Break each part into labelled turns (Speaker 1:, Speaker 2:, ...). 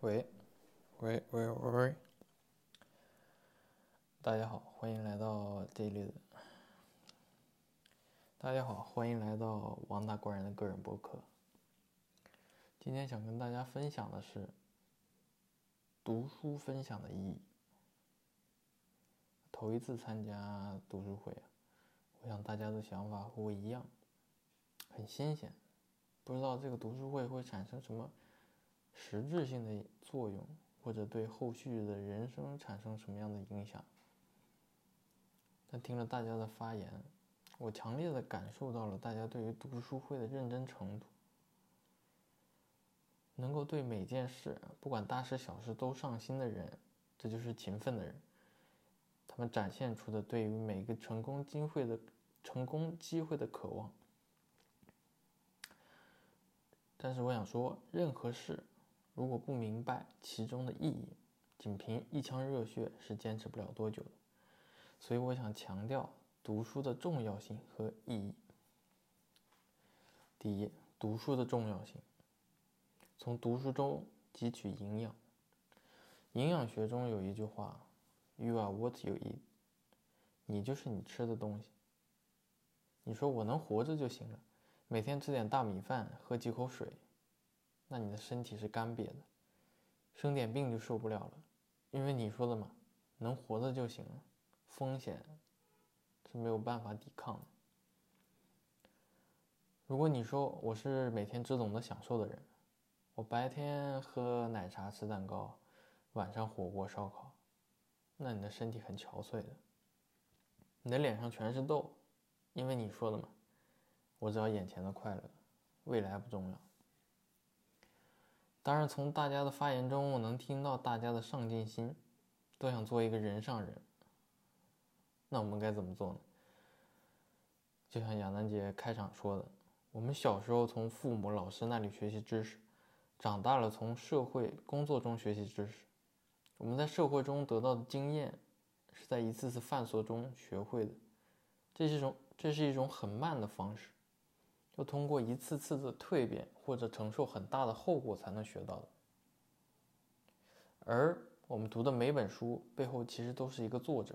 Speaker 1: 喂，喂喂喂，大家好，欢迎来到这里的。大家好，欢迎来到王大官人的个人博客。今天想跟大家分享的是读书分享的意义。头一次参加读书会啊，我想大家的想法和我一样，很新鲜，不知道这个读书会会产生什么。实质性的作用，或者对后续的人生产生什么样的影响？但听了大家的发言，我强烈的感受到了大家对于读书会的认真程度。能够对每件事，不管大事小事都上心的人，这就是勤奋的人。他们展现出的对于每个成功机会的成功机会的渴望。但是我想说，任何事。如果不明白其中的意义，仅凭一腔热血是坚持不了多久的。所以我想强调读书的重要性和意义。第一，读书的重要性。从读书中汲取营养。营养学中有一句话：“You are what you eat。”你就是你吃的东西。你说我能活着就行了，每天吃点大米饭，喝几口水。那你的身体是干瘪的，生点病就受不了了，因为你说的嘛，能活着就行了，风险是没有办法抵抗的。如果你说我是每天只懂得享受的人，我白天喝奶茶吃蛋糕，晚上火锅烧烤，那你的身体很憔悴的，你的脸上全是痘，因为你说的嘛，我只要眼前的快乐，未来不重要。当然，从大家的发言中，我能听到大家的上进心，都想做一个人上人。那我们该怎么做呢？就像亚楠姐开场说的，我们小时候从父母、老师那里学习知识，长大了从社会工作中学习知识。我们在社会中得到的经验，是在一次次犯错中学会的。这是一种，这是一种很慢的方式。要通过一次次的蜕变或者承受很大的后果才能学到的，而我们读的每本书背后其实都是一个作者，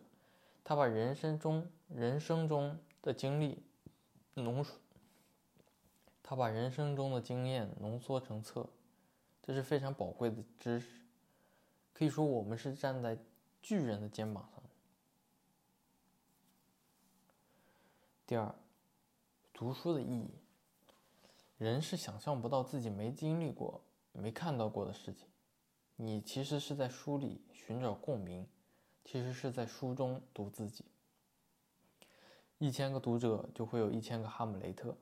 Speaker 1: 他把人生中人生中的经历浓缩，他把人生中的经验浓缩成册，这是非常宝贵的知识，可以说我们是站在巨人的肩膀上。第二，读书的意义。人是想象不到自己没经历过、没看到过的事情。你其实是在书里寻找共鸣，其实是在书中读自己。一千个读者就会有一千个哈姆雷特，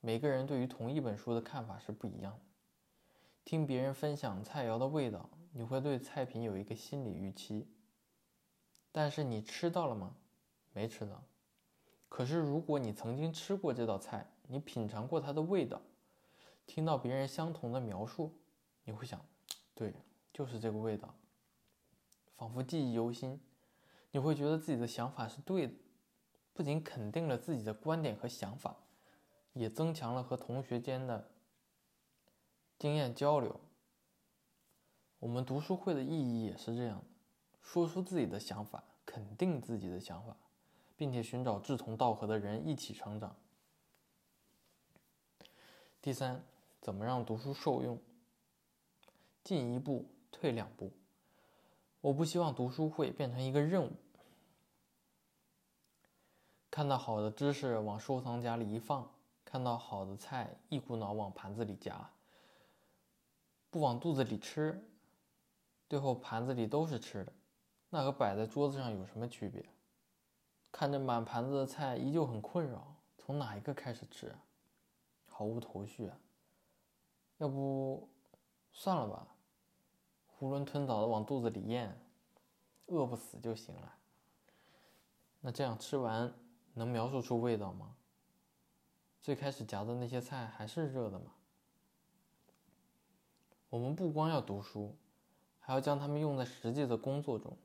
Speaker 1: 每个人对于同一本书的看法是不一样的。听别人分享菜肴的味道，你会对菜品有一个心理预期。但是你吃到了吗？没吃到。可是如果你曾经吃过这道菜，你品尝过它的味道。听到别人相同的描述，你会想，对，就是这个味道，仿佛记忆犹新。你会觉得自己的想法是对的，不仅肯定了自己的观点和想法，也增强了和同学间的经验交流。我们读书会的意义也是这样的：说出自己的想法，肯定自己的想法，并且寻找志同道合的人一起成长。第三。怎么让读书受用？进一步，退两步。我不希望读书会变成一个任务。看到好的知识往收藏夹里一放，看到好的菜一股脑往盘子里夹，不往肚子里吃，最后盘子里都是吃的，那和摆在桌子上有什么区别？看着满盘子的菜依旧很困扰，从哪一个开始吃？毫无头绪！要不，算了吧，囫囵吞枣的往肚子里咽，饿不死就行了。那这样吃完能描述出味道吗？最开始夹的那些菜还是热的吗？我们不光要读书，还要将它们用在实际的工作中。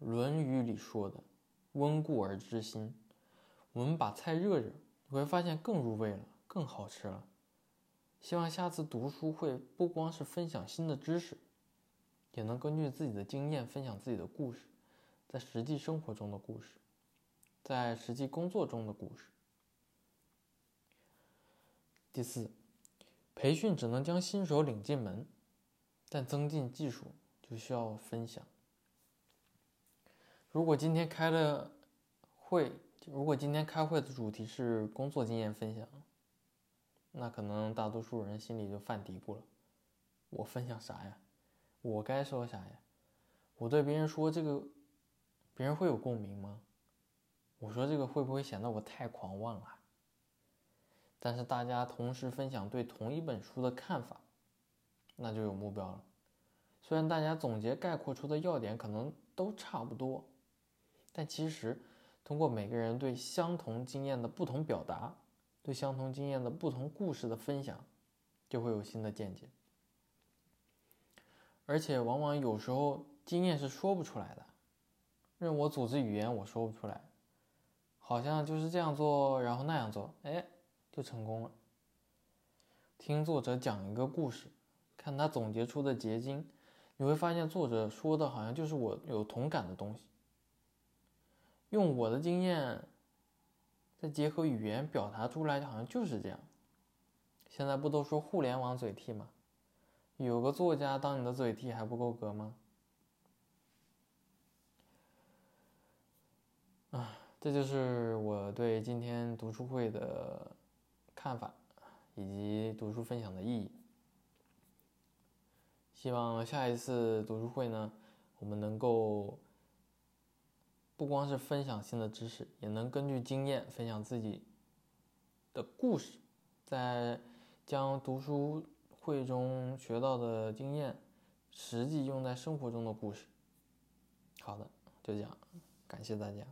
Speaker 1: 《论语》里说的“温故而知新”，我们把菜热热，你会发现更入味了，更好吃了。希望下次读书会不光是分享新的知识，也能根据自己的经验分享自己的故事，在实际生活中的故事，在实际工作中的故事。第四，培训只能将新手领进门，但增进技术就需要分享。如果今天开了会，如果今天开会的主题是工作经验分享，那可能大多数人心里就犯嘀咕了：我分享啥呀？我该说啥呀？我对别人说这个，别人会有共鸣吗？我说这个会不会显得我太狂妄了？但是大家同时分享对同一本书的看法，那就有目标了。虽然大家总结概括出的要点可能都差不多，但其实通过每个人对相同经验的不同表达，对相同经验的不同故事的分享，就会有新的见解。而且往往有时候经验是说不出来的，任我组织语言我说不出来，好像就是这样做，然后那样做，哎。就成功了。听作者讲一个故事，看他总结出的结晶，你会发现作者说的好像就是我有同感的东西。用我的经验，再结合语言表达出来，好像就是这样。现在不都说互联网嘴替吗？有个作家当你的嘴替还不够格吗？啊，这就是我对今天读书会的。看法以及读书分享的意义。希望下一次读书会呢，我们能够不光是分享新的知识，也能根据经验分享自己的故事，在将读书会中学到的经验实际用在生活中的故事。好的，就这样，感谢大家。